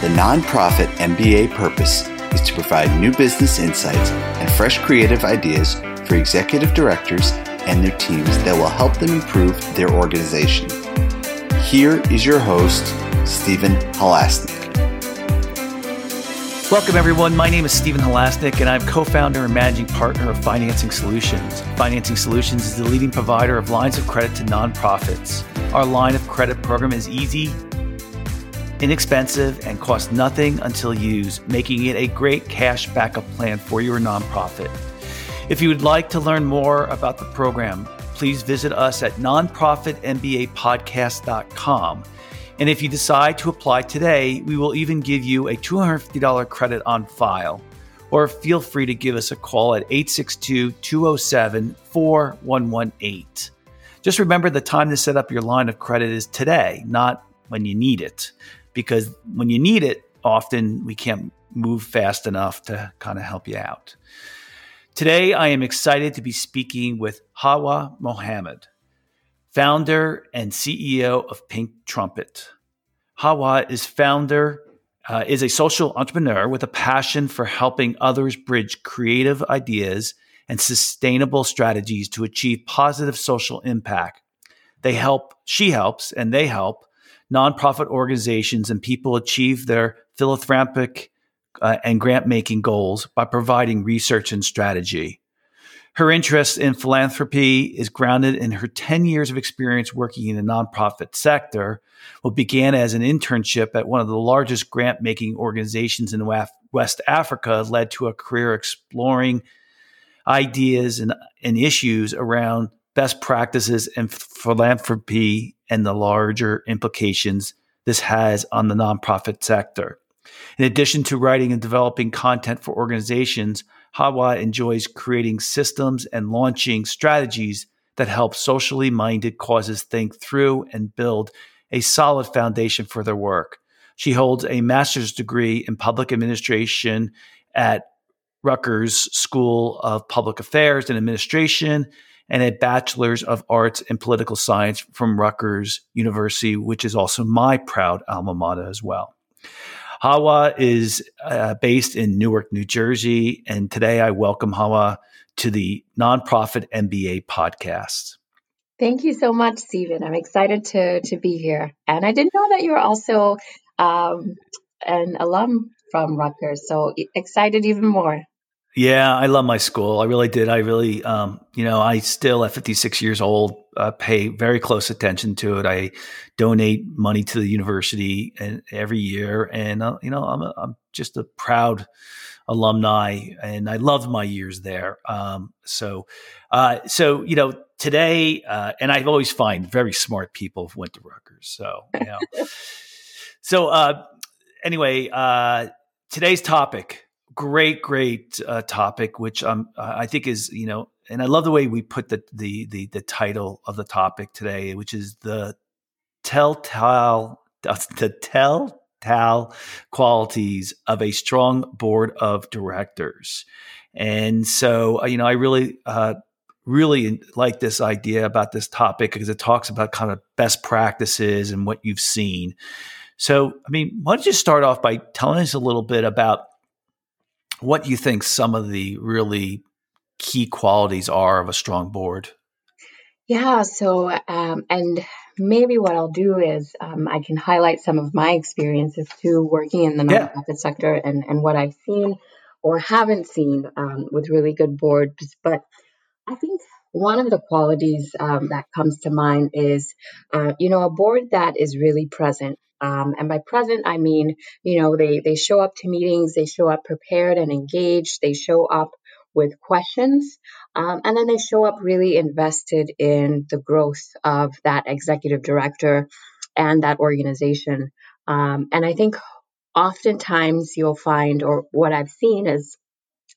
The nonprofit MBA purpose is to provide new business insights and fresh creative ideas for executive directors and their teams that will help them improve their organization. Here is your host, Stephen Halasnik. Welcome, everyone. My name is Stephen Halasnik, and I'm co founder and managing partner of Financing Solutions. Financing Solutions is the leading provider of lines of credit to nonprofits. Our line of credit program is easy, inexpensive, and costs nothing until used, making it a great cash backup plan for your nonprofit. If you would like to learn more about the program, please visit us at nonprofitmbapodcast.com and if you decide to apply today, we will even give you a $250 credit on file. Or feel free to give us a call at 862 207 4118. Just remember the time to set up your line of credit is today, not when you need it. Because when you need it, often we can't move fast enough to kind of help you out. Today, I am excited to be speaking with Hawa Mohammed founder and CEO of Pink Trumpet. Hawa is founder, uh, is a social entrepreneur with a passion for helping others bridge creative ideas and sustainable strategies to achieve positive social impact. They help, she helps, and they help nonprofit organizations and people achieve their philanthropic uh, and grant making goals by providing research and strategy. Her interest in philanthropy is grounded in her 10 years of experience working in the nonprofit sector, what began as an internship at one of the largest grant making organizations in West Africa led to a career exploring ideas and, and issues around best practices in philanthropy and the larger implications this has on the nonprofit sector. In addition to writing and developing content for organizations, Hawa enjoys creating systems and launching strategies that help socially minded causes think through and build a solid foundation for their work. She holds a master's degree in public administration at Rutgers School of Public Affairs and Administration and a bachelor's of arts in political science from Rutgers University, which is also my proud alma mater as well. Hawa is uh, based in Newark, New Jersey. And today I welcome Hawa to the Nonprofit MBA podcast. Thank you so much, Stephen. I'm excited to, to be here. And I didn't know that you were also um, an alum from Rutgers. So excited even more. Yeah, I love my school. I really did. I really, um, you know, I still at 56 years old uh, pay very close attention to it. I donate money to the university and every year, and uh, you know, I'm a, I'm just a proud alumni, and I love my years there. Um, so, uh, so you know, today, uh, and I always find very smart people went to Rutgers. So, you know, so uh, anyway, uh, today's topic great, great uh, topic, which um, I think is you know, and I love the way we put the, the the the title of the topic today, which is the telltale the telltale qualities of a strong board of directors. And so, uh, you know, I really, uh, really like this idea about this topic because it talks about kind of best practices and what you've seen. So, I mean, why don't you start off by telling us a little bit about what do you think some of the really key qualities are of a strong board. Yeah, so, um, and maybe what I'll do is um, I can highlight some of my experiences too, working in the nonprofit yeah. sector and, and what I've seen or haven't seen um, with really good boards. But I think one of the qualities um, that comes to mind is, uh, you know, a board that is really present um, and by present, I mean, you know, they, they show up to meetings, they show up prepared and engaged, they show up with questions, um, and then they show up really invested in the growth of that executive director and that organization. Um, and I think oftentimes you'll find, or what I've seen is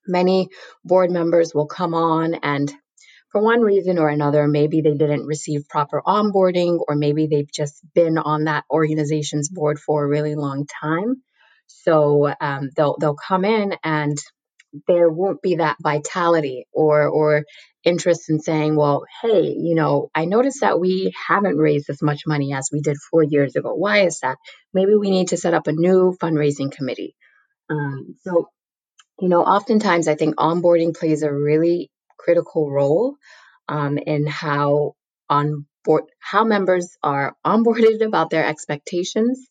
many board members will come on and for one reason or another, maybe they didn't receive proper onboarding, or maybe they've just been on that organization's board for a really long time. So um, they'll they'll come in and there won't be that vitality or or interest in saying, well, hey, you know, I noticed that we haven't raised as much money as we did four years ago. Why is that? Maybe we need to set up a new fundraising committee. Um, so, you know, oftentimes I think onboarding plays a really critical role um, in how on board how members are onboarded about their expectations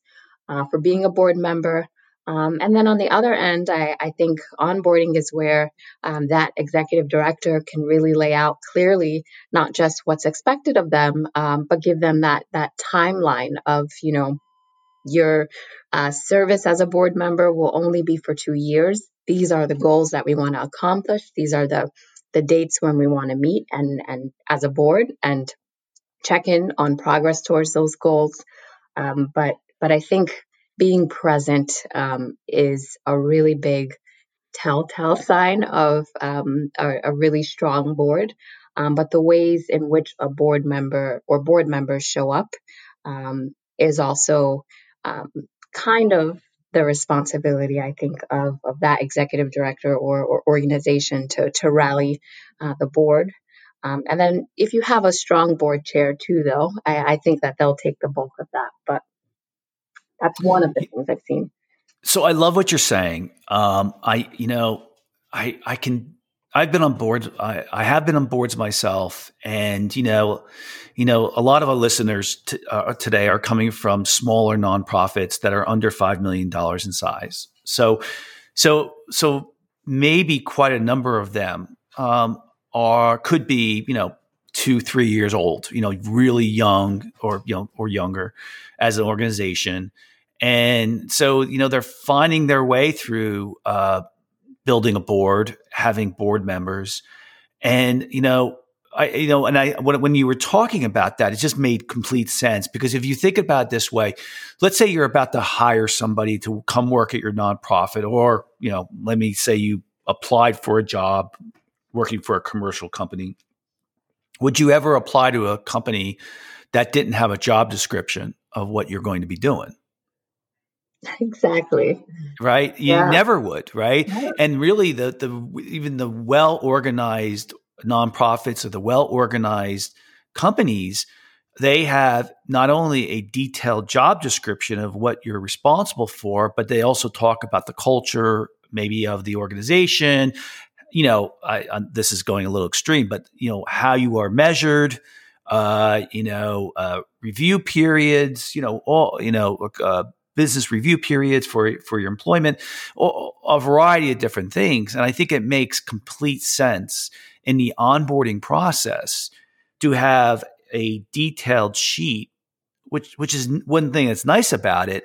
uh, for being a board member um, and then on the other end, I, I think onboarding is where um, that executive director can really lay out clearly not just what's expected of them, um, but give them that that timeline of you know your uh, service as a board member will only be for two years. These are the goals that we want to accomplish. These are the the dates when we want to meet and and as a board and check in on progress towards those goals. Um, but but I think being present um, is a really big telltale sign of um, a, a, really strong board. Um, but the ways in which a board member or board members show up um, is also um, kind of the responsibility, I think, of, of that executive director or, or organization to, to rally uh, the board. Um, and then if you have a strong board chair too, though, I, I think that they'll take the bulk of that. But that's one of the things I've seen. So I love what you're saying. Um, I, you know, I, I can, I've been on boards. I, I have been on boards myself, and you know, you know, a lot of our listeners t- uh, today are coming from smaller nonprofits that are under five million dollars in size. So, so, so maybe quite a number of them um, are could be, you know, two, three years old. You know, really young or you know or younger as an organization and so, you know, they're finding their way through uh, building a board, having board members. And, you know, I, you know, and I, when, when you were talking about that, it just made complete sense because if you think about it this way, let's say you're about to hire somebody to come work at your nonprofit, or, you know, let me say you applied for a job working for a commercial company. Would you ever apply to a company that didn't have a job description of what you're going to be doing? Exactly. Right? You yeah. never would, right? And really the the even the well organized nonprofits or the well organized companies, they have not only a detailed job description of what you're responsible for, but they also talk about the culture, maybe of the organization. You know, I, I, this is going a little extreme, but you know how you are measured. Uh, you know, uh, review periods. You know, all you know, uh, business review periods for for your employment, a variety of different things. And I think it makes complete sense in the onboarding process to have a detailed sheet. Which which is one thing that's nice about it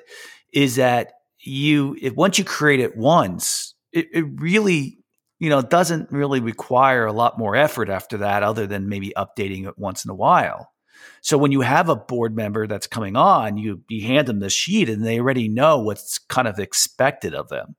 is that you if once you create it once, it, it really you know doesn't really require a lot more effort after that, other than maybe updating it once in a while. So when you have a board member that's coming on, you you hand them the sheet and they already know what's kind of expected of them.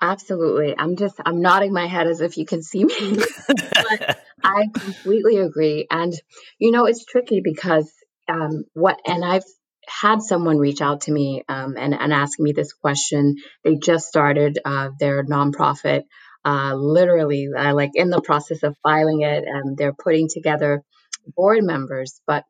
Absolutely. I'm just I'm nodding my head as if you can see me. I completely agree. And you know, it's tricky because um what and I've had someone reach out to me um, and, and ask me this question. They just started uh, their nonprofit, uh, literally, uh, like in the process of filing it, and they're putting together board members, but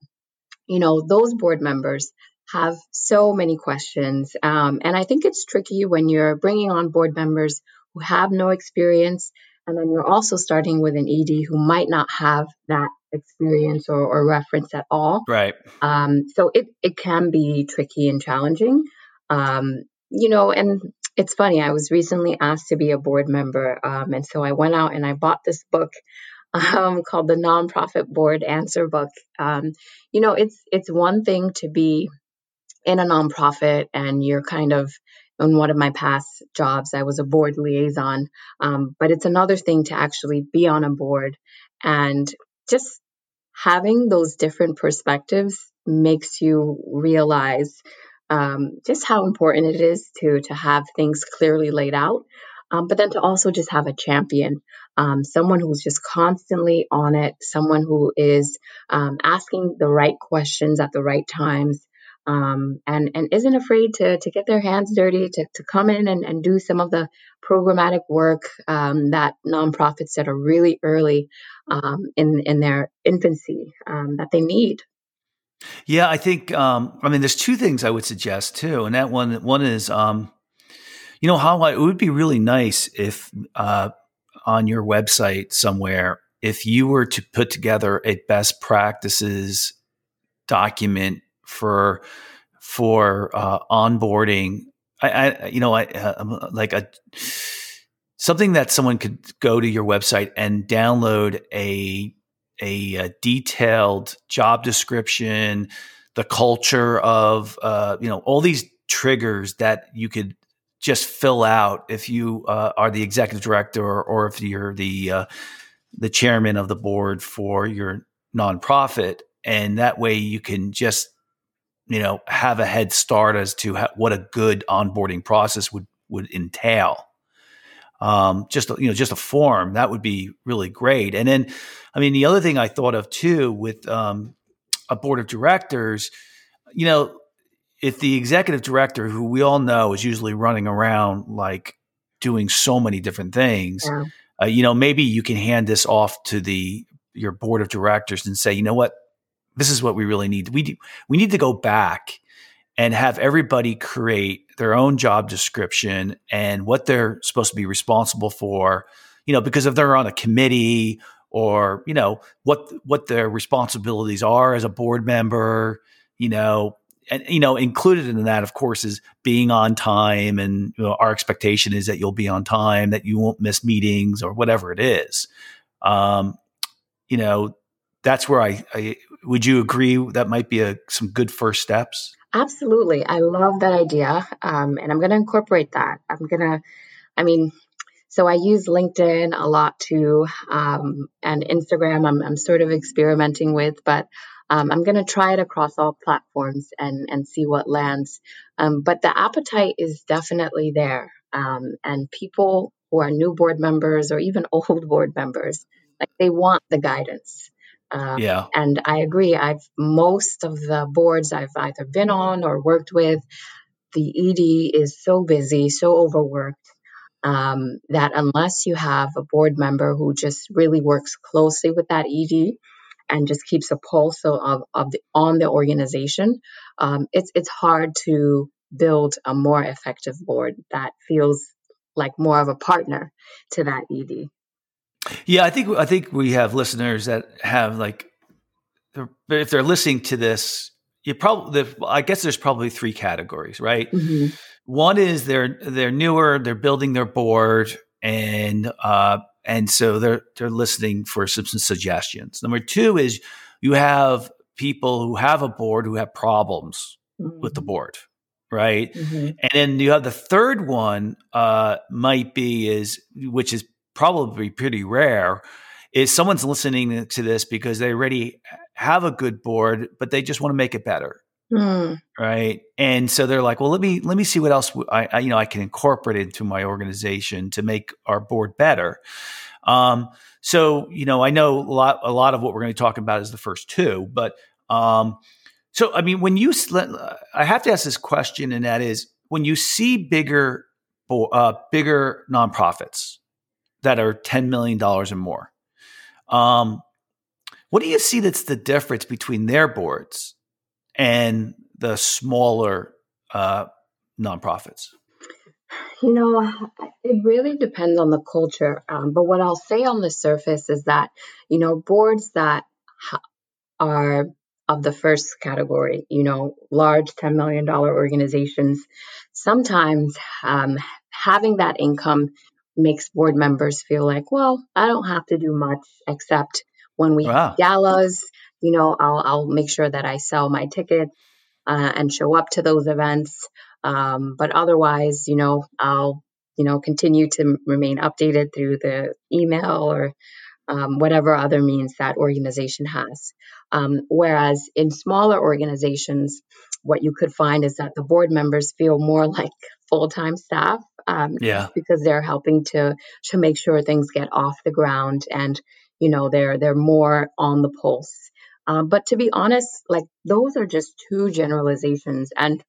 you know, those board members have so many questions. Um, and I think it's tricky when you're bringing on board members who have no experience, and then you're also starting with an ED who might not have that experience or, or reference at all. Right. Um, so it, it can be tricky and challenging. Um, you know, and it's funny, I was recently asked to be a board member. Um, and so I went out and I bought this book um, called the Nonprofit Board Answer Book. Um, you know, it's it's one thing to be in a nonprofit and you're kind of in one of my past jobs, I was a board liaison, um, but it's another thing to actually be on a board and just having those different perspectives makes you realize um, just how important it is to to have things clearly laid out um, but then to also just have a champion, um, someone who's just constantly on it, someone who is um, asking the right questions at the right times. um, and and isn't afraid to to get their hands dirty to, to come in and, and do some of the programmatic work um, that nonprofits that are really early um, in in their infancy that they need. Yeah, I think I mean there's two things I would suggest too, and that one one is um, you know how it would be really nice if uh, on your website somewhere if you were to put together a best practices document for for uh, onboarding. I, I, you know I uh, like a something that someone could go to your website and download a a, a detailed job description, the culture of uh, you know all these triggers that you could just fill out if you uh, are the executive director or, or if you're the uh, the chairman of the board for your nonprofit, and that way you can just you know have a head start as to how, what a good onboarding process would would entail. Um, just you know, just a form that would be really great. And then, I mean, the other thing I thought of too with um, a board of directors, you know, if the executive director, who we all know is usually running around like doing so many different things, yeah. uh, you know, maybe you can hand this off to the your board of directors and say, you know what, this is what we really need. We do, we need to go back and have everybody create their own job description and what they're supposed to be responsible for. You know, because if they're on a committee or you know what what their responsibilities are as a board member, you know, and you know included in that of course is being on time and you know, our expectation is that you'll be on time that you won't miss meetings or whatever it is. Um, you know that's where I, I, would you agree that might be a some good first steps? Absolutely. I love that idea um, and i'm going to incorporate that. I'm going to i mean so I use LinkedIn a lot too, um, and Instagram. I'm, I'm sort of experimenting with, but um, I'm going to try it across all platforms and and see what lands. Um, but the appetite is definitely there, um, and people who are new board members or even old board members, like they want the guidance. Uh, yeah, and I agree. I've most of the boards I've either been on or worked with, the ED is so busy, so overworked. Um, that unless you have a board member who just really works closely with that ED, and just keeps a pulse of, of the on the organization, um, it's it's hard to build a more effective board that feels like more of a partner to that ED. Yeah, I think I think we have listeners that have like, if they're listening to this, you probably I guess there's probably three categories, right? Mm-hmm. One is they're they're newer, they're building their board, and uh, and so they're they're listening for some, suggestions. Number two is you have people who have a board who have problems mm-hmm. with the mm-hmm. board, right? Mm-hmm. And then you have the third one uh, might be is which is probably pretty rare is someone's listening to this because they already have a good board, but they just want to make it better. Mm. Right. And so they're like, well, let me, let me see what else I, I, you know, I can incorporate into my organization to make our board better. Um, so, you know, I know a lot, a lot of what we're going to talking about is the first two, but, um, so, I mean, when you, I have to ask this question, and that is when you see bigger, uh, bigger nonprofits that are $10 million or more, um, what do you see that's the difference between their boards and the smaller uh, nonprofits? You know, it really depends on the culture. Um, but what I'll say on the surface is that, you know, boards that ha- are of the first category, you know, large $10 million organizations, sometimes um, having that income makes board members feel like, well, I don't have to do much except when we wow. have galas, you know, I'll, I'll make sure that I sell my tickets uh, and show up to those events. Um, but otherwise, you know, I'll, you know, continue to remain updated through the email or um, whatever other means that organization has. Um, whereas in smaller organizations, what you could find is that the board members feel more like full-time staff um, yeah. because they're helping to to make sure things get off the ground and you know they're they're more on the pulse Um, but to be honest, like those are just two generalizations, and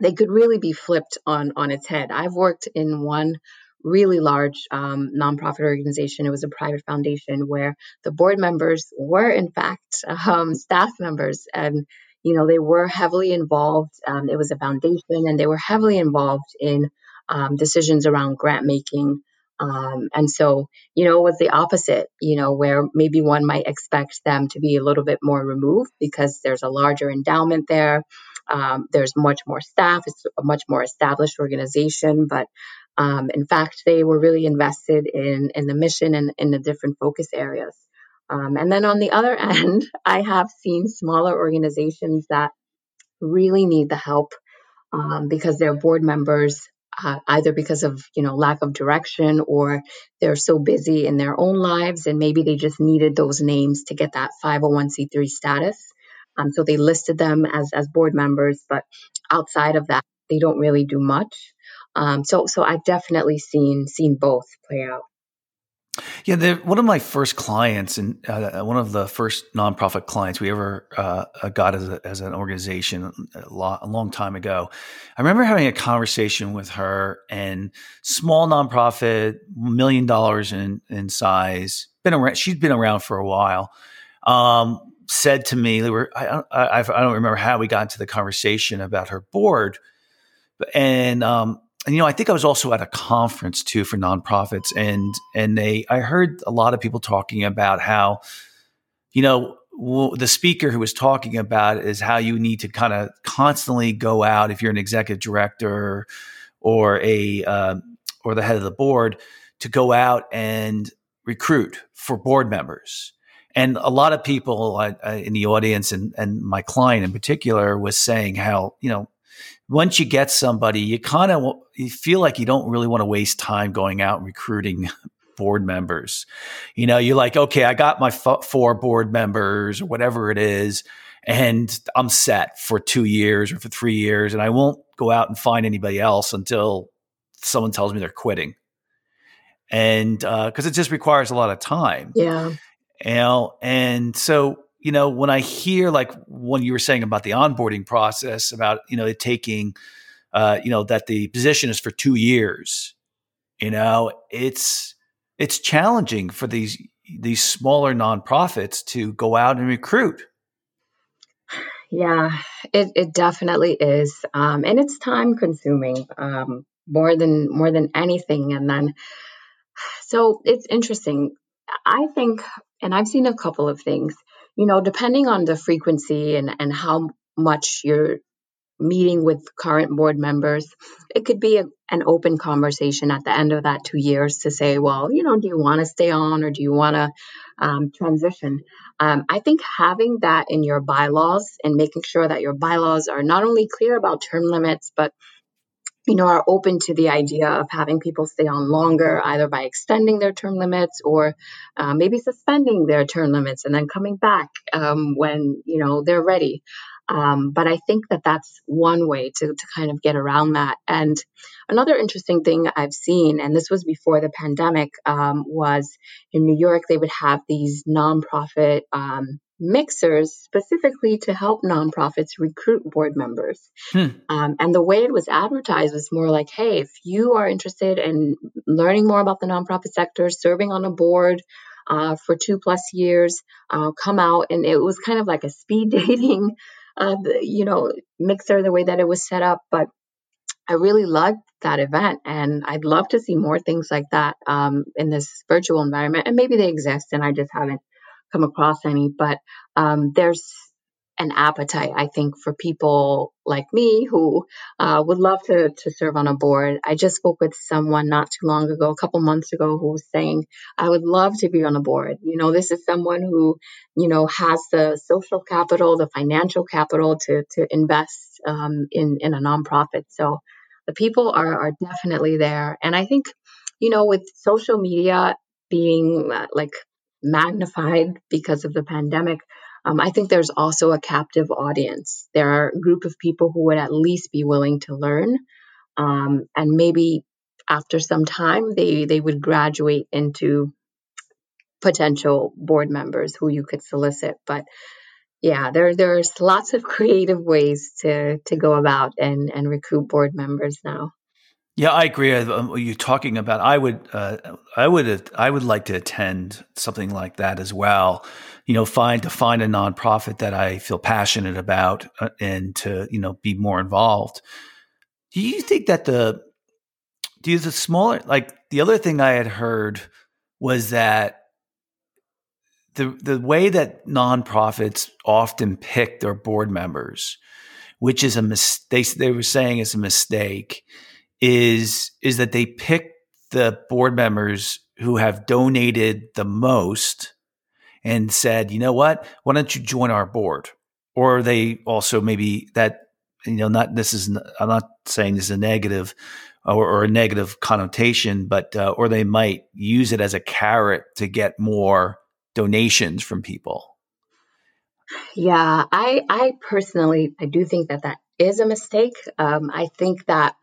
they could really be flipped on on its head. I've worked in one really large um, nonprofit organization. It was a private foundation where the board members were, in fact, um, staff members, and you know they were heavily involved. Um, it was a foundation, and they were heavily involved in um, decisions around grant making. Um, and so, you know, it was the opposite, you know, where maybe one might expect them to be a little bit more removed because there's a larger endowment there. Um, there's much more staff. It's a much more established organization. But um, in fact, they were really invested in, in the mission and in the different focus areas. Um, and then on the other end, I have seen smaller organizations that really need the help um, because their board members uh, either because of you know lack of direction or they're so busy in their own lives and maybe they just needed those names to get that 501c3 status. Um, so they listed them as as board members but outside of that they don't really do much. Um, so so i've definitely seen seen both play out yeah, one of my first clients and uh, one of the first nonprofit clients we ever uh, got as, a, as, an organization a, lot, a, long time ago. I remember having a conversation with her and small nonprofit, million dollars in, in size. Been around, she's been around for a while. Um, said to me, were, I, I, I, don't remember how we got into the conversation about her board, and um, and you know, I think I was also at a conference too for nonprofits, and and they I heard a lot of people talking about how, you know, the speaker who was talking about is how you need to kind of constantly go out if you're an executive director or a uh, or the head of the board to go out and recruit for board members. And a lot of people uh, in the audience and, and my client in particular was saying how, you know, once you get somebody, you kind of you feel like you don't really want to waste time going out and recruiting board members. You know, you're like, okay, I got my f- four board members or whatever it is, and I'm set for two years or for three years, and I won't go out and find anybody else until someone tells me they're quitting. And because uh, it just requires a lot of time. Yeah. You know, and so you know, when I hear like when you were saying about the onboarding process, about you know it taking, uh, you know, that the position is for two years, you know, it's it's challenging for these these smaller nonprofits to go out and recruit. Yeah, it, it definitely is, um, and it's time consuming um, more than more than anything. And then, so it's interesting. I think, and I've seen a couple of things you know, depending on the frequency and, and how much you're meeting with current board members, it could be a, an open conversation at the end of that two years to say, well, you know, do you want to stay on or do you want to um, transition? Um, I think having that in your bylaws and making sure that your bylaws are not only clear about term limits, but you know, are open to the idea of having people stay on longer, either by extending their term limits or uh, maybe suspending their term limits and then coming back um, when you know they're ready. Um, but I think that that's one way to, to kind of get around that. And another interesting thing I've seen, and this was before the pandemic, um, was in New York, they would have these nonprofit um, mixers specifically to help nonprofits recruit board members. Hmm. Um, and the way it was advertised was more like, hey, if you are interested in learning more about the nonprofit sector, serving on a board, uh, for two plus years, uh, come out, and it was kind of like a speed dating, uh, you know, mixer the way that it was set up. But I really loved that event, and I'd love to see more things like that um, in this virtual environment. And maybe they exist, and I just haven't come across any, but um, there's an appetite, I think, for people like me who uh, would love to, to serve on a board. I just spoke with someone not too long ago, a couple months ago, who was saying, I would love to be on a board. You know, this is someone who, you know, has the social capital, the financial capital to, to invest um, in, in a nonprofit. So the people are, are definitely there. And I think, you know, with social media being uh, like magnified because of the pandemic, um, I think there's also a captive audience. There are a group of people who would at least be willing to learn, um, and maybe after some time they they would graduate into potential board members who you could solicit. But yeah, there there's lots of creative ways to to go about and and recruit board members now. Yeah, I agree. Um, you're talking about. I would, uh, I would, I would like to attend something like that as well. You know, find to find a nonprofit that I feel passionate about uh, and to you know be more involved. Do you think that the do you the smaller like the other thing I had heard was that the the way that nonprofits often pick their board members, which is a mistake, they were saying is a mistake, is is that they pick the board members who have donated the most and said, you know what, why don't you join our board? Or they also maybe that you know not this is I'm not saying this is a negative or, or a negative connotation, but uh, or they might use it as a carrot to get more donations from people. Yeah, I I personally I do think that that is a mistake. Um, I think that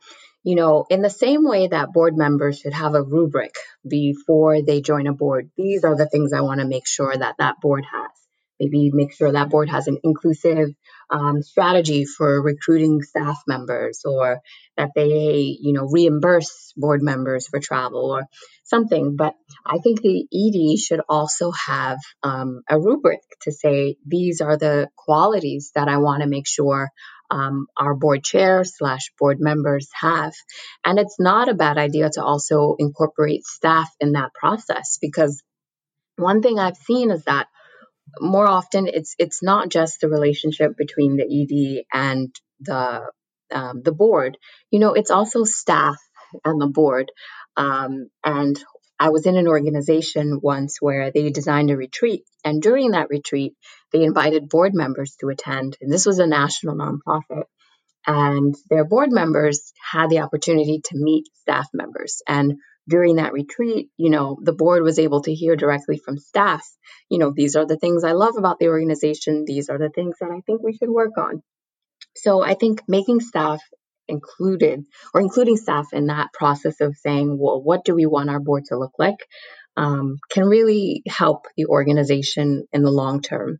you know, in the same way that board members should have a rubric before they join a board, these are the things I want to make sure that that board has. Maybe make sure that board has an inclusive um, strategy for recruiting staff members or that they, you know, reimburse board members for travel or something. But I think the ED should also have um, a rubric to say these are the qualities that I want to make sure um, our board chair slash board members have. And it's not a bad idea to also incorporate staff in that process because one thing I've seen is that more often it's it's not just the relationship between the ED and the um, the board. You know, it's also staff and the board. Um, and I was in an organization once where they designed a retreat, and during that retreat, they invited board members to attend. And this was a national nonprofit. And their board members had the opportunity to meet staff members. And during that retreat, you know, the board was able to hear directly from staff, you know, these are the things I love about the organization. These are the things that I think we should work on. So I think making staff included or including staff in that process of saying, well, what do we want our board to look like? Um, can really help the organization in the long term.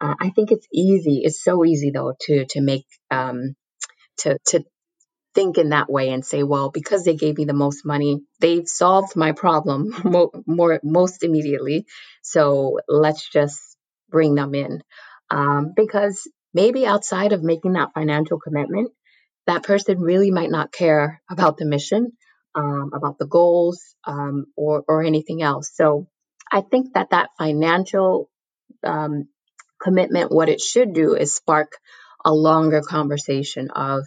Uh, I think it's easy. It's so easy though to to make um, to to think in that way and say, well, because they gave me the most money, they've solved my problem more, more most immediately. So let's just bring them in. Um, because maybe outside of making that financial commitment, that person really might not care about the mission, um, about the goals, um, or, or anything else. So I think that that financial um, commitment, what it should do is spark a longer conversation of,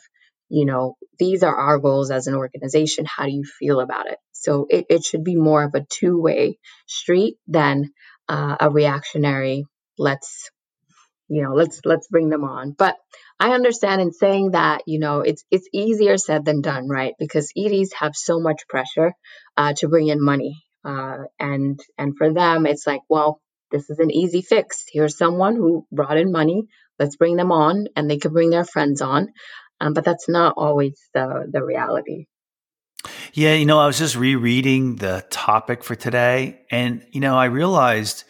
you know, these are our goals as an organization. How do you feel about it? So it, it should be more of a two way street than uh, a reactionary, let's, you know, let's, let's bring them on. But I understand in saying that, you know, it's, it's easier said than done, right? Because EDs have so much pressure uh, to bring in money. Uh, and, and for them, it's like, well, this is an easy fix. Here's someone who brought in money. Let's bring them on and they can bring their friends on. Um, but that's not always the, the reality. Yeah, you know, I was just rereading the topic for today, and you know, I realized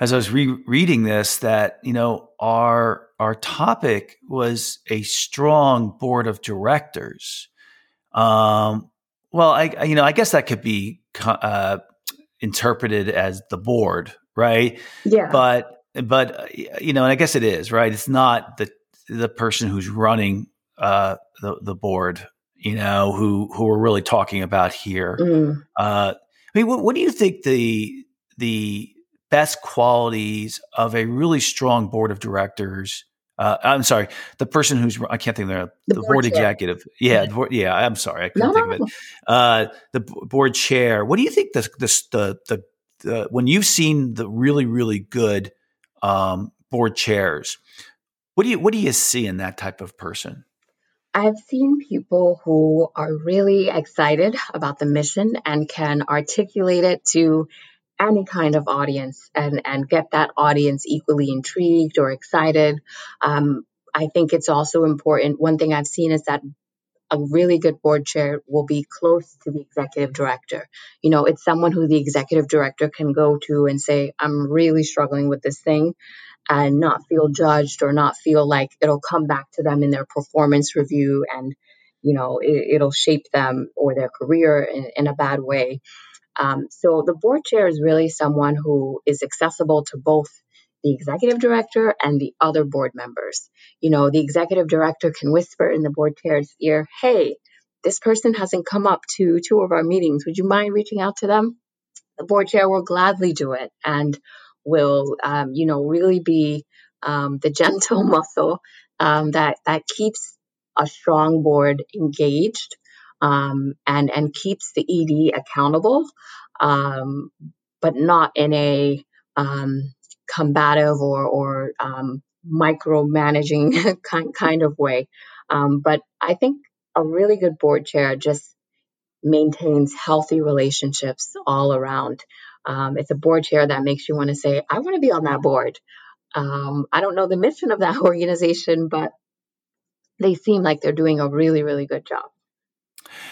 as I was rereading this that you know our our topic was a strong board of directors. Um, well, I you know, I guess that could be uh, interpreted as the board, right? Yeah. But but you know, and I guess it is right. It's not the the person who's running uh, the the board, you know, who who we're really talking about here. Mm. Uh, I mean, what, what do you think the the best qualities of a really strong board of directors? Uh, I'm sorry, the person who's I can't think of their, the, the board, board executive. Yeah, the board, yeah. I'm sorry, I couldn't no, think of it. Uh, the board chair. What do you think the the the, the, the when you've seen the really really good um, board chairs? What do you what do you see in that type of person? I've seen people who are really excited about the mission and can articulate it to any kind of audience and, and get that audience equally intrigued or excited. Um, I think it's also important. One thing I've seen is that a really good board chair will be close to the executive director. You know, it's someone who the executive director can go to and say, I'm really struggling with this thing. and not feel judged or not feel like it'll come back to them in their performance review and you know it, will shape them or their career in, in a bad way um, so the board chair is really someone who is accessible to both the executive director and the other board members. You know, the executive director can whisper in the board chair's ear, Hey, this person hasn't come up to two of our meetings. Would you mind reaching out to them? The board chair will gladly do it and will, um, you know, really be um, the gentle muscle um, that that keeps a strong board engaged um, and and keeps the ED accountable, um, but not in a um, combative or or um, micromanaging kind kind of way. Um, but I think a really good board chair just maintains healthy relationships all around. Um, it's a board chair that makes you want to say, I want to be on that board. I don't know the mission of that organization, but they seem like they're doing a really, really good job.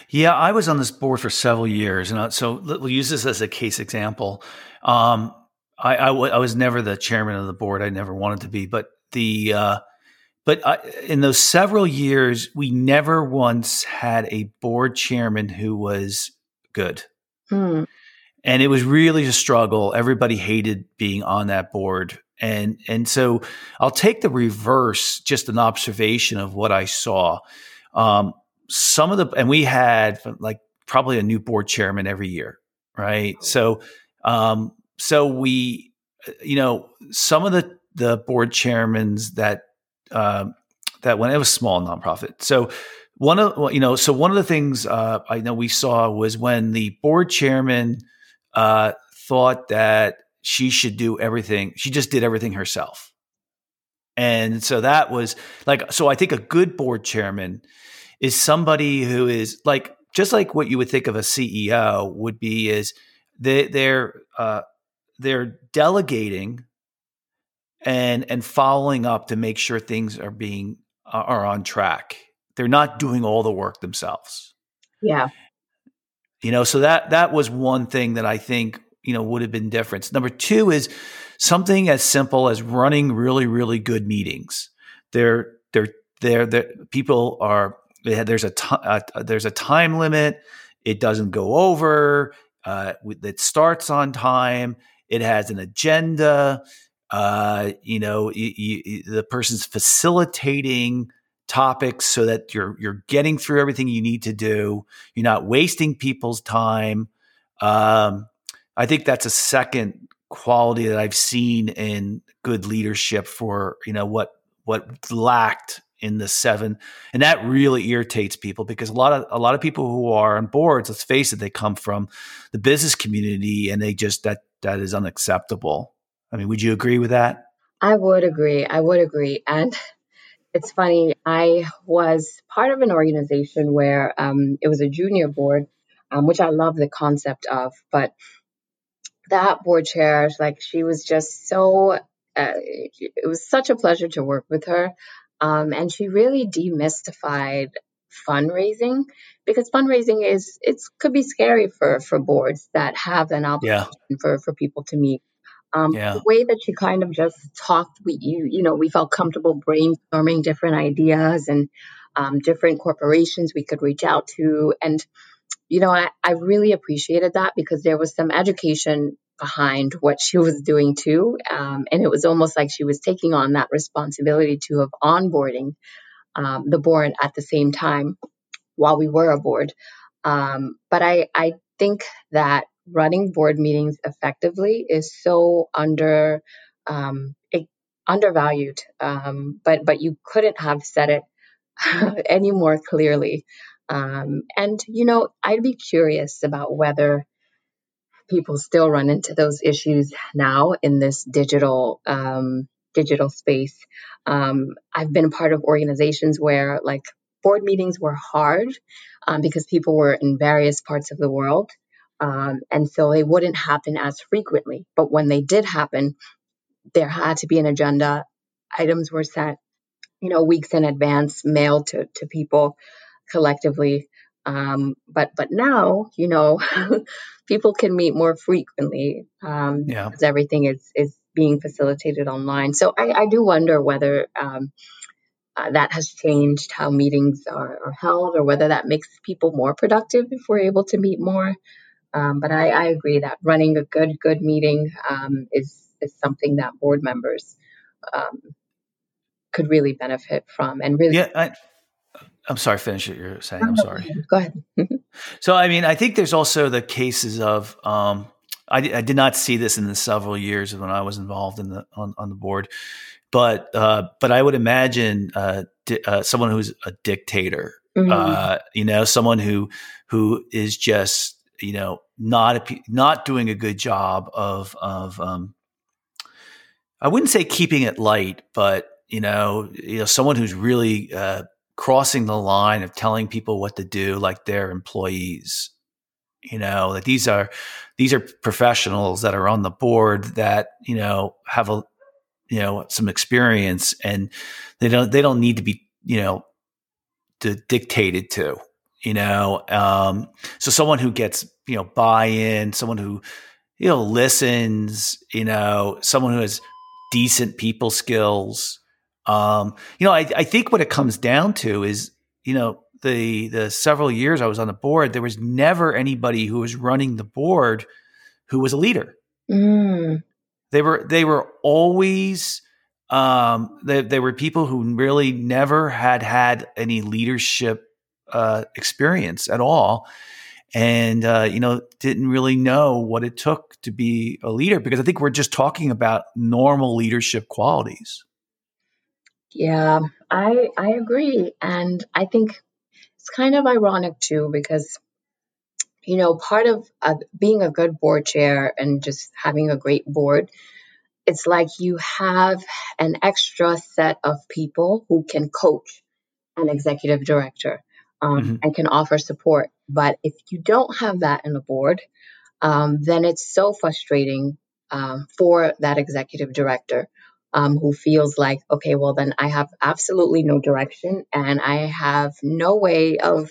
Yeah, I was on this board for several years, and so we'll use this as a case example. Um, I, I, w- I was never the chairman of the board. I never wanted to be, but the uh, but I, in those several years, we never once had a board chairman who was good. Hmm. And it was really a struggle. Everybody hated being on that board. And and so I'll take the reverse, just an observation of what I saw. Um, some of the and we had like probably a new board chairman every year, right? So um, so we you know some of the the board chairmans that um, that when it was small nonprofit. So one of you know, so one of the things uh, I know we saw was when the board chairman uh, thought that she should do everything. She just did everything herself, and so that was like so. I think a good board chairman is somebody who is like just like what you would think of a CEO would be is they, they're uh, they're delegating and and following up to make sure things are being are on track. They're not doing all the work themselves. Yeah. You know, so that that was one thing that I think, you know, would have been different. Number 2 is something as simple as running really really good meetings. They're they're they're, they're people are there's a t- uh, there's a time limit. It doesn't go over. Uh, it starts on time. It has an agenda uh, you know, you, you, the person's facilitating topics so that you're you're getting through everything you need to do. You're not wasting people's time. Um, I think that's a second quality that I've seen in good leadership for you know what what lacked in the seven and that really irritates people because a lot of a lot of people who are on boards let's face it they come from the business community and they just that that is unacceptable I mean, would you agree with that? I would agree. I would agree. And it's funny, I was part of an organization where um, it was a junior board, um, which I love the concept of, but that board chair, like she was just so, uh, it was such a pleasure to work with her. Um, and she really demystified fundraising because fundraising is it could be scary for for boards that have an obligation yeah. for for people to meet um, yeah. The way that she kind of just talked, we you you know we felt comfortable brainstorming different ideas and um, different corporations we could reach out to, and you know I, I really appreciated that because there was some education behind what she was doing too, um, and it was almost like she was taking on that responsibility to of onboarding um, the board at the same time while we were aboard. Um, but I I think that running board meetings effectively is so under um, undervalued. Um, but but you couldn't have said it any more clearly. Um, and you know, I'd be curious about whether people still run into those issues now in this digital um, digital space. Um, I've been part of organizations where like board meetings were hard um, because people were in various parts of the world um, and so they wouldn't happen as frequently. But when they did happen, there had to be an agenda. Items were sent, you know, weeks in advance, mailed to, to people collectively. Um, but but now, you know, people can meet more frequently um, yeah. because everything is is being facilitated online. So I, I do wonder whether um, uh, that has changed how meetings are, are, held, or whether that makes people more productive if we're able to meet more. Um, but I, I, agree that running a good good meeting um, is is something that board members um, could really benefit from, and really yeah. I- I'm sorry, finish what you're saying. I'm sorry. Go ahead. so, I mean, I think there's also the cases of, um, I, I, did not see this in the several years when I was involved in the on, on the board, but uh, but I would imagine uh, di- uh, someone who's a dictator, mm-hmm. Uh, you know, someone who who is just you know not a, not doing a good job of of um, I wouldn't say keeping it light, but you know, you know, someone who's really uh, crossing the line of telling people what to do like they're employees you know that these are these are professionals that are on the board that you know have a you know some experience and they don't they don't need to be you know to, dictated to you know um so someone who gets you know buy in someone who you know listens you know someone who has decent people skills um, you know, I, I think what it comes down to is, you know, the the several years I was on the board, there was never anybody who was running the board who was a leader. Mm. They were they were always um, they, they were people who really never had had any leadership uh, experience at all, and uh, you know didn't really know what it took to be a leader because I think we're just talking about normal leadership qualities. Yeah, I I agree, and I think it's kind of ironic too because you know part of uh, being a good board chair and just having a great board it's like you have an extra set of people who can coach an executive director um, mm-hmm. and can offer support but if you don't have that in the board um, then it's so frustrating um, for that executive director um, who feels like, okay, well, then I have absolutely no direction and I have no way of,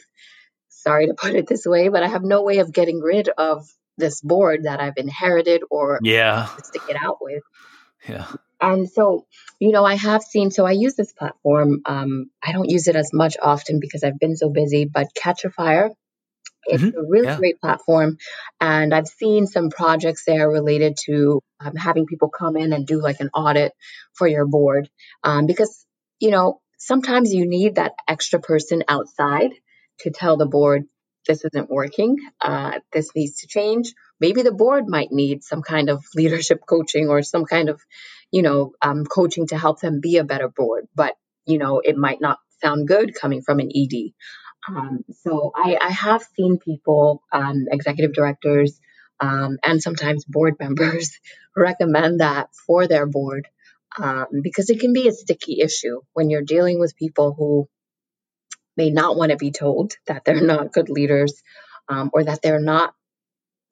sorry to put it this way, but I have no way of getting rid of this board that I've inherited or yeah. stick it out with. Yeah. And so, you know, I have seen, so I use this platform. Um, I don't use it as much often because I've been so busy, but Catchafire it's mm-hmm. a really yeah. great platform. And I've seen some projects there related to um, having people come in and do like an audit for your board. Um, because, you know, sometimes you need that extra person outside to tell the board this isn't working, uh, this needs to change. Maybe the board might need some kind of leadership coaching or some kind of, you know, um, coaching to help them be a better board. But, you know, it might not sound good coming from an ED. Um, so I, I, have seen people, um, executive directors, um, and sometimes board members recommend that for their board um, because it can be a sticky issue when you're dealing with people who may not want to be told that they're not good leaders um, or that they're not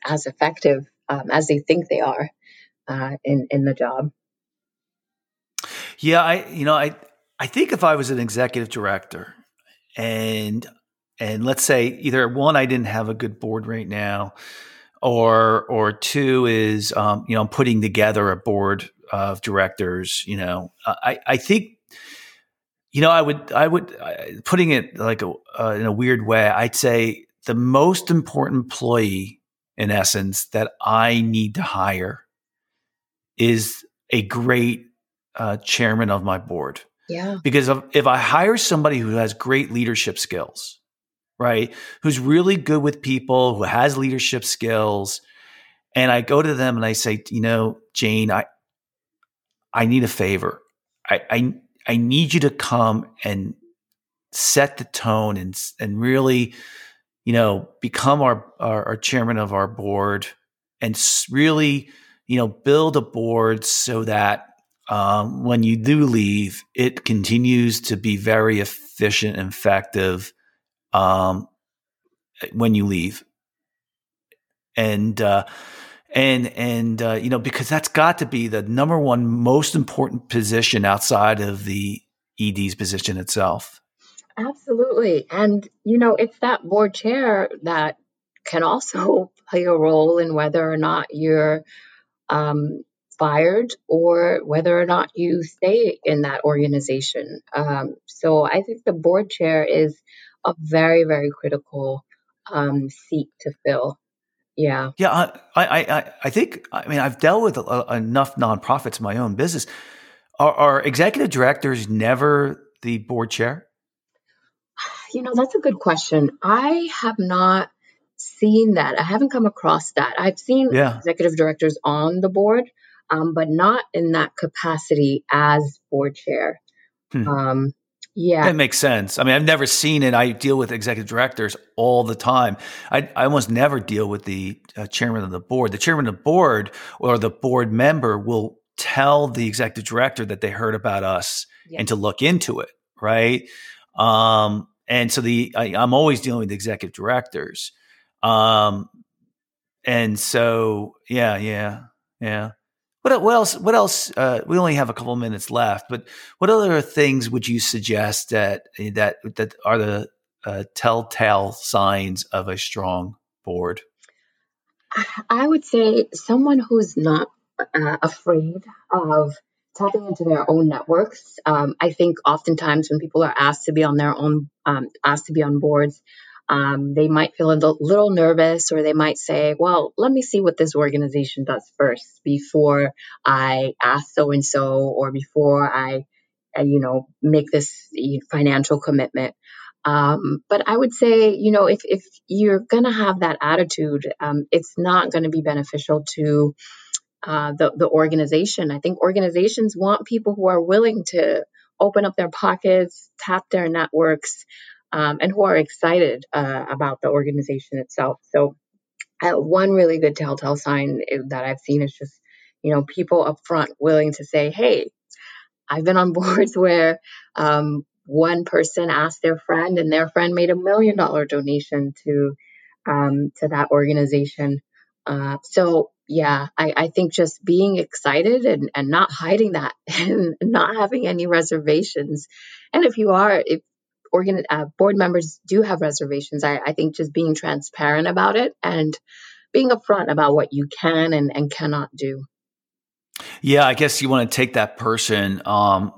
as effective um, as they think they are uh, in in the job. Yeah, I you know I I think if I was an executive director and and let's say either one I didn't have a good board right now, or or two is um, you know I'm putting together a board of directors. You know, I I think you know I would I would putting it like a, uh, in a weird way. I'd say the most important employee in essence that I need to hire is a great uh, chairman of my board. Yeah. Because if, if I hire somebody who has great leadership skills, right? Who's really good with people, who has leadership skills. And I go to them and I say, you know, Jane, I I need a favor. I I, I need you to come and set the tone and and really, you know, become our, our, our chairman of our board and really, you know, build a board so that um, when you do leave, it continues to be very efficient and effective um, when you leave. And uh, and and uh, you know because that's got to be the number one most important position outside of the ED's position itself. Absolutely. And, you know, it's that board chair that can also play a role in whether or not you're um, fired or whether or not you stay in that organization. Um, so I think the board chair is a very, very critical um, seat to fill. Yeah. Yeah. I, I, I think, I mean, I've dealt with enough nonprofits in my own business. Are, are executive directors never the board chair? You know, that's a good question. I have not seen that. I haven't come across that. I've seen yeah. executive directors on the board, um, but not in that capacity as board chair. Hmm. Um, yeah. That makes sense. I mean, I've never seen it. I deal with executive directors all the time. I, I almost never deal with the uh, chairman of the board. The chairman of the board or the board member will tell the executive director that they heard about us yeah. and to look into it, right? Um, and so the I, am always dealing with executive directors, um, and so yeah, yeah, yeah. What, what else? What else? Uh, we only have a couple minutes left, but what other things would you suggest that that that are the uh, telltale signs of a strong board? I would say someone who's not uh, afraid of tapping into their own networks. Um, I think oftentimes when people are asked to be on their own, um, asked to be on boards, um, they might feel a little nervous or they might say, well, let me see what this organization does first before I ask so and so or before I, you know, make this financial commitment. Um, but I would say, you know, if, if you're going to have that attitude, um, it's not going to be beneficial to uh, the, the organization. I think organizations want people who are willing to open up their pockets, tap their networks, um, and who are excited uh, about the organization itself. So, uh, one really good telltale sign that I've seen is just, you know, people up front willing to say, hey, I've been on boards where um, one person asked their friend, and their friend made a million dollar donation to um, to that organization. Uh, so yeah, I, I think just being excited and, and not hiding that and not having any reservations. And if you are, if organ uh, board members do have reservations, I, I think just being transparent about it and being upfront about what you can and, and cannot do. Yeah, I guess you want to take that person um,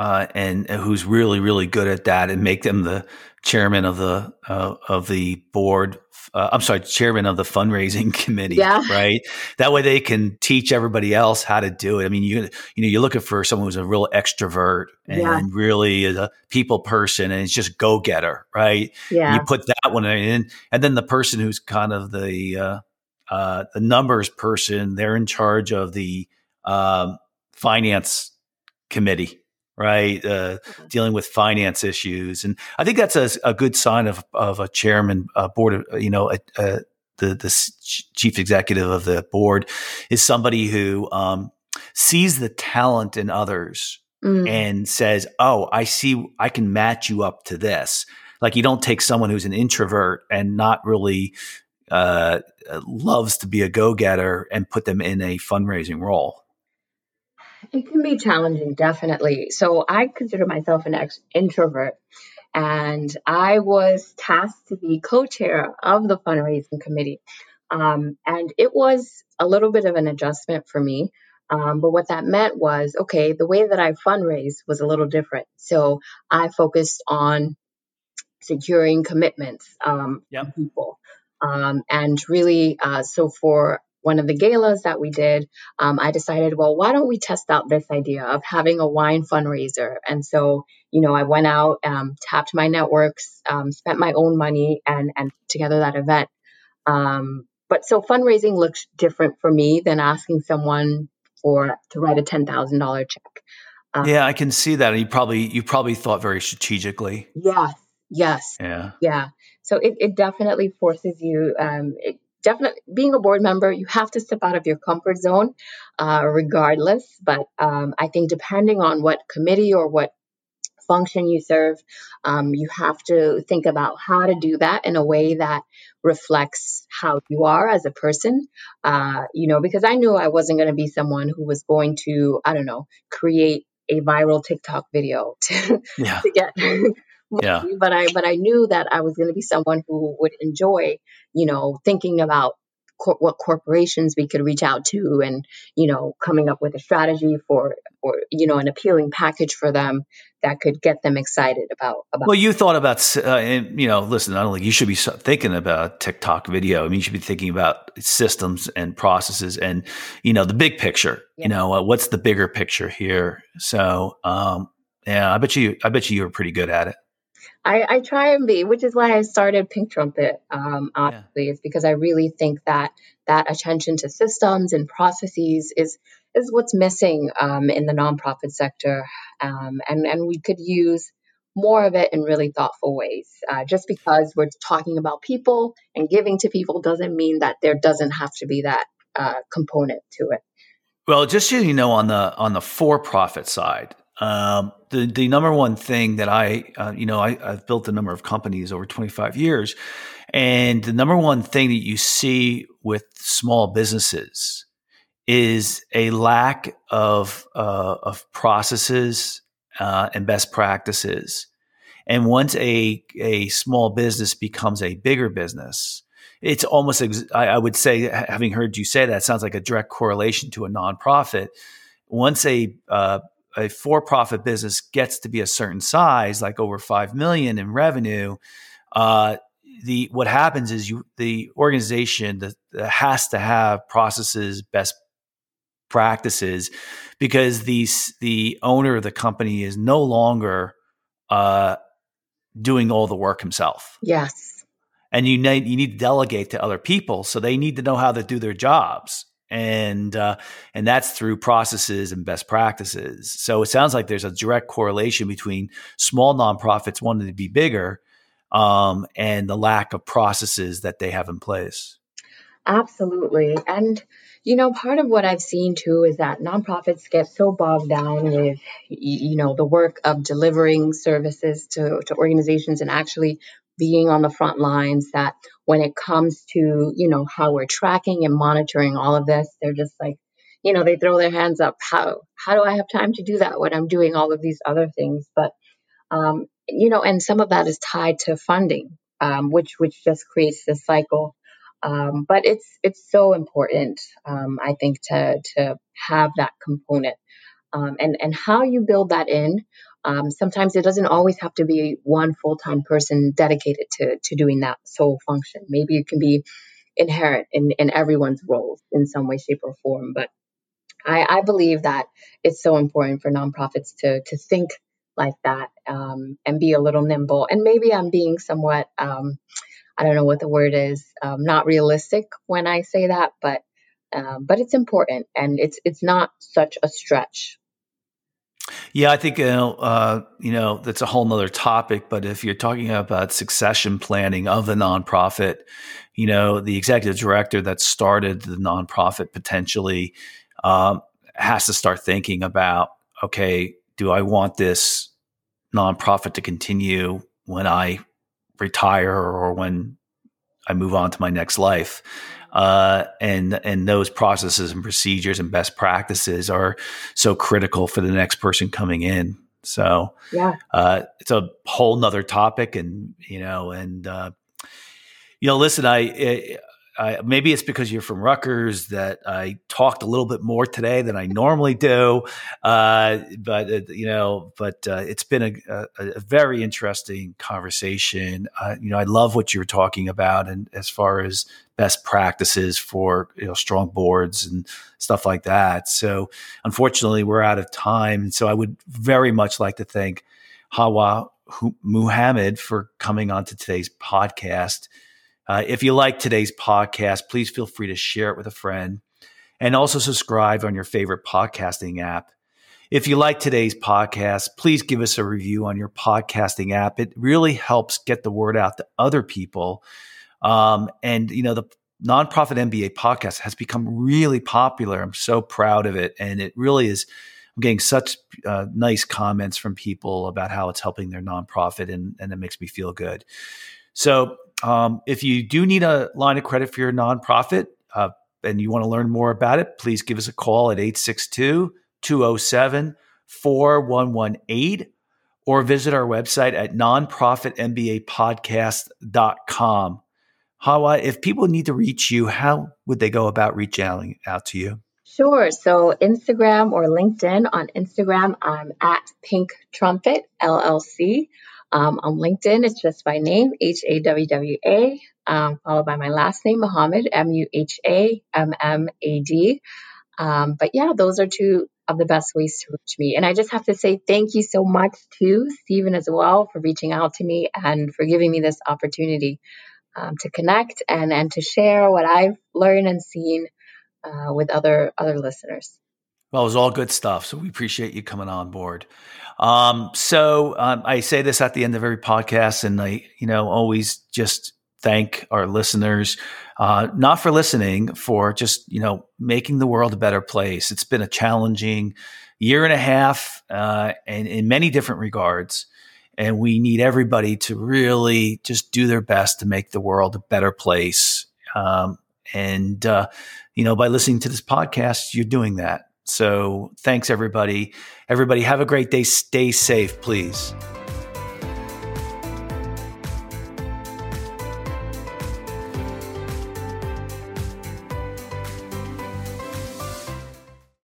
uh, and, and who's really really good at that and make them the chairman of the uh, of the board. Uh, I'm sorry, chairman of the fundraising committee. Yeah. Right. That way they can teach everybody else how to do it. I mean, you you know, you're looking for someone who's a real extrovert and yeah. really is a people person and it's just go getter, right? Yeah. And you put that one in, and then the person who's kind of the uh, uh, the numbers person, they're in charge of the um, finance committee right? Uh, mm-hmm. Dealing with finance issues, and I think that's a, a good sign of of a chairman, a board of you know, a, a, the the chief executive of the board is somebody who um, sees the talent in others mm. and says, "Oh, I see, I can match you up to this." Like you don't take someone who's an introvert and not really uh, loves to be a go getter and put them in a fundraising role. It can be challenging, definitely. So I consider myself an ex- introvert, and I was tasked to be co-chair of the fundraising committee. Um, and it was a little bit of an adjustment for me. Um, but what that meant was, okay, the way that I fundraise was a little different. So I focused on securing commitments um, yep. people. Um, and really, uh, so for one of the galas that we did, um, I decided, well, why don't we test out this idea of having a wine fundraiser? And so, you know, I went out, um, tapped my networks, um, spent my own money, and and together that event. Um, but so fundraising looks different for me than asking someone for to write a ten thousand dollar check. Um, yeah, I can see that. And you probably you probably thought very strategically. Yes. Yes. Yeah. Yeah. So it, it definitely forces you. Um, it, definitely being a board member, you have to step out of your comfort zone, uh, regardless. But um, I think depending on what committee or what function you serve, um, you have to think about how to do that in a way that reflects how you are as a person. Uh, you know, because I knew I wasn't going to be someone who was going to, I don't know, create a viral TikTok video to, yeah. to get yeah. But I but I knew that I was going to be someone who would enjoy, you know, thinking about cor- what corporations we could reach out to and you know coming up with a strategy for or you know an appealing package for them that could get them excited about about well you thought about uh, you know listen not only you should be thinking about tiktok video i mean you should be thinking about systems and processes and you know the big picture yeah. you know uh, what's the bigger picture here so um yeah i bet you i bet you you were pretty good at it I, I try and be, which is why I started Pink Trumpet. Um, honestly, yeah. is because I really think that that attention to systems and processes is is what's missing um, in the nonprofit sector, um, and and we could use more of it in really thoughtful ways. Uh, just because we're talking about people and giving to people doesn't mean that there doesn't have to be that uh, component to it. Well, just so you know, on the on the for profit side, um, the the number one thing that I, uh, you know, I, I've built a number of companies over 25 years, and the number one thing that you see with small businesses is a lack of uh, of processes uh, and best practices. And once a a small business becomes a bigger business, it's almost ex- I, I would say, having heard you say that, sounds like a direct correlation to a nonprofit. Once a uh, a for-profit business gets to be a certain size, like over five million in revenue, uh, the what happens is you the organization that, that has to have processes, best practices, because these the owner of the company is no longer uh, doing all the work himself. Yes, and you need you need to delegate to other people, so they need to know how to do their jobs and uh, and that's through processes and best practices. So it sounds like there's a direct correlation between small nonprofits wanting to be bigger um, and the lack of processes that they have in place. Absolutely, and you know, part of what I've seen too is that nonprofits get so bogged down with you know the work of delivering services to to organizations and actually being on the front lines that when it comes to, you know, how we're tracking and monitoring all of this, they're just like, you know, they throw their hands up. How how do I have time to do that when I'm doing all of these other things? But um, you know, and some of that is tied to funding, um, which which just creates this cycle. Um, but it's it's so important, um, I think, to to have that component, um, and and how you build that in um, sometimes it doesn't always have to be one full time person dedicated to, to doing that sole function. Maybe it can be inherent in, in everyone's roles in some way, shape, or form. But I, I believe that it's so important for nonprofits to, to think like that um, and be a little nimble. And maybe I'm being somewhat, um, I don't know what the word is, um, not realistic when I say that, but um, but it's important and it's it's not such a stretch yeah, I think you know, uh, you know that's a whole nother topic. But if you're talking about succession planning of the nonprofit, you know, the executive director that started the nonprofit potentially um, has to start thinking about, okay, do I want this nonprofit to continue when I retire or when I move on to my next life? uh, and and those processes and procedures and best practices are so critical for the next person coming in. So yeah, uh, it's a whole nother topic, and you know, and uh, you know, listen, I, I, maybe it's because you're from Rutgers that I talked a little bit more today than I normally do. Uh, but uh, you know, but uh, it's been a, a, a, very interesting conversation. Uh, you know, I love what you're talking about, and as far as best practices for you know strong boards and stuff like that. So, unfortunately, we're out of time. So, I would very much like to thank Hawwa Muhammad for coming on to today's podcast. Uh, if you like today's podcast, please feel free to share it with a friend and also subscribe on your favorite podcasting app. If you like today's podcast, please give us a review on your podcasting app. It really helps get the word out to other people. Um, and, you know, the nonprofit MBA podcast has become really popular. I'm so proud of it. And it really is, I'm getting such uh, nice comments from people about how it's helping their nonprofit, and, and it makes me feel good. So um, if you do need a line of credit for your nonprofit uh, and you want to learn more about it, please give us a call at 862 207 4118 or visit our website at nonprofitmbapodcast.com. Hawwa, if people need to reach you, how would they go about reaching out to you? Sure. So Instagram or LinkedIn. On Instagram, I'm at Pink Trumpet LLC. Um, on LinkedIn, it's just my name, H A W W A, um, followed by my last name, Muhammad, M U H A M M A D. Um, but yeah, those are two of the best ways to reach me. And I just have to say thank you so much to Stephen as well for reaching out to me and for giving me this opportunity um, to connect and, and to share what I've learned and seen uh, with other other listeners. Well, it was all good stuff. So we appreciate you coming on board. Um, so um, I say this at the end of every podcast, and I, you know, always just thank our listeners, uh, not for listening, for just you know making the world a better place. It's been a challenging year and a half, uh, and in many different regards. And we need everybody to really just do their best to make the world a better place. Um, and uh, you know, by listening to this podcast, you're doing that. So thanks, everybody. Everybody, have a great day. Stay safe, please.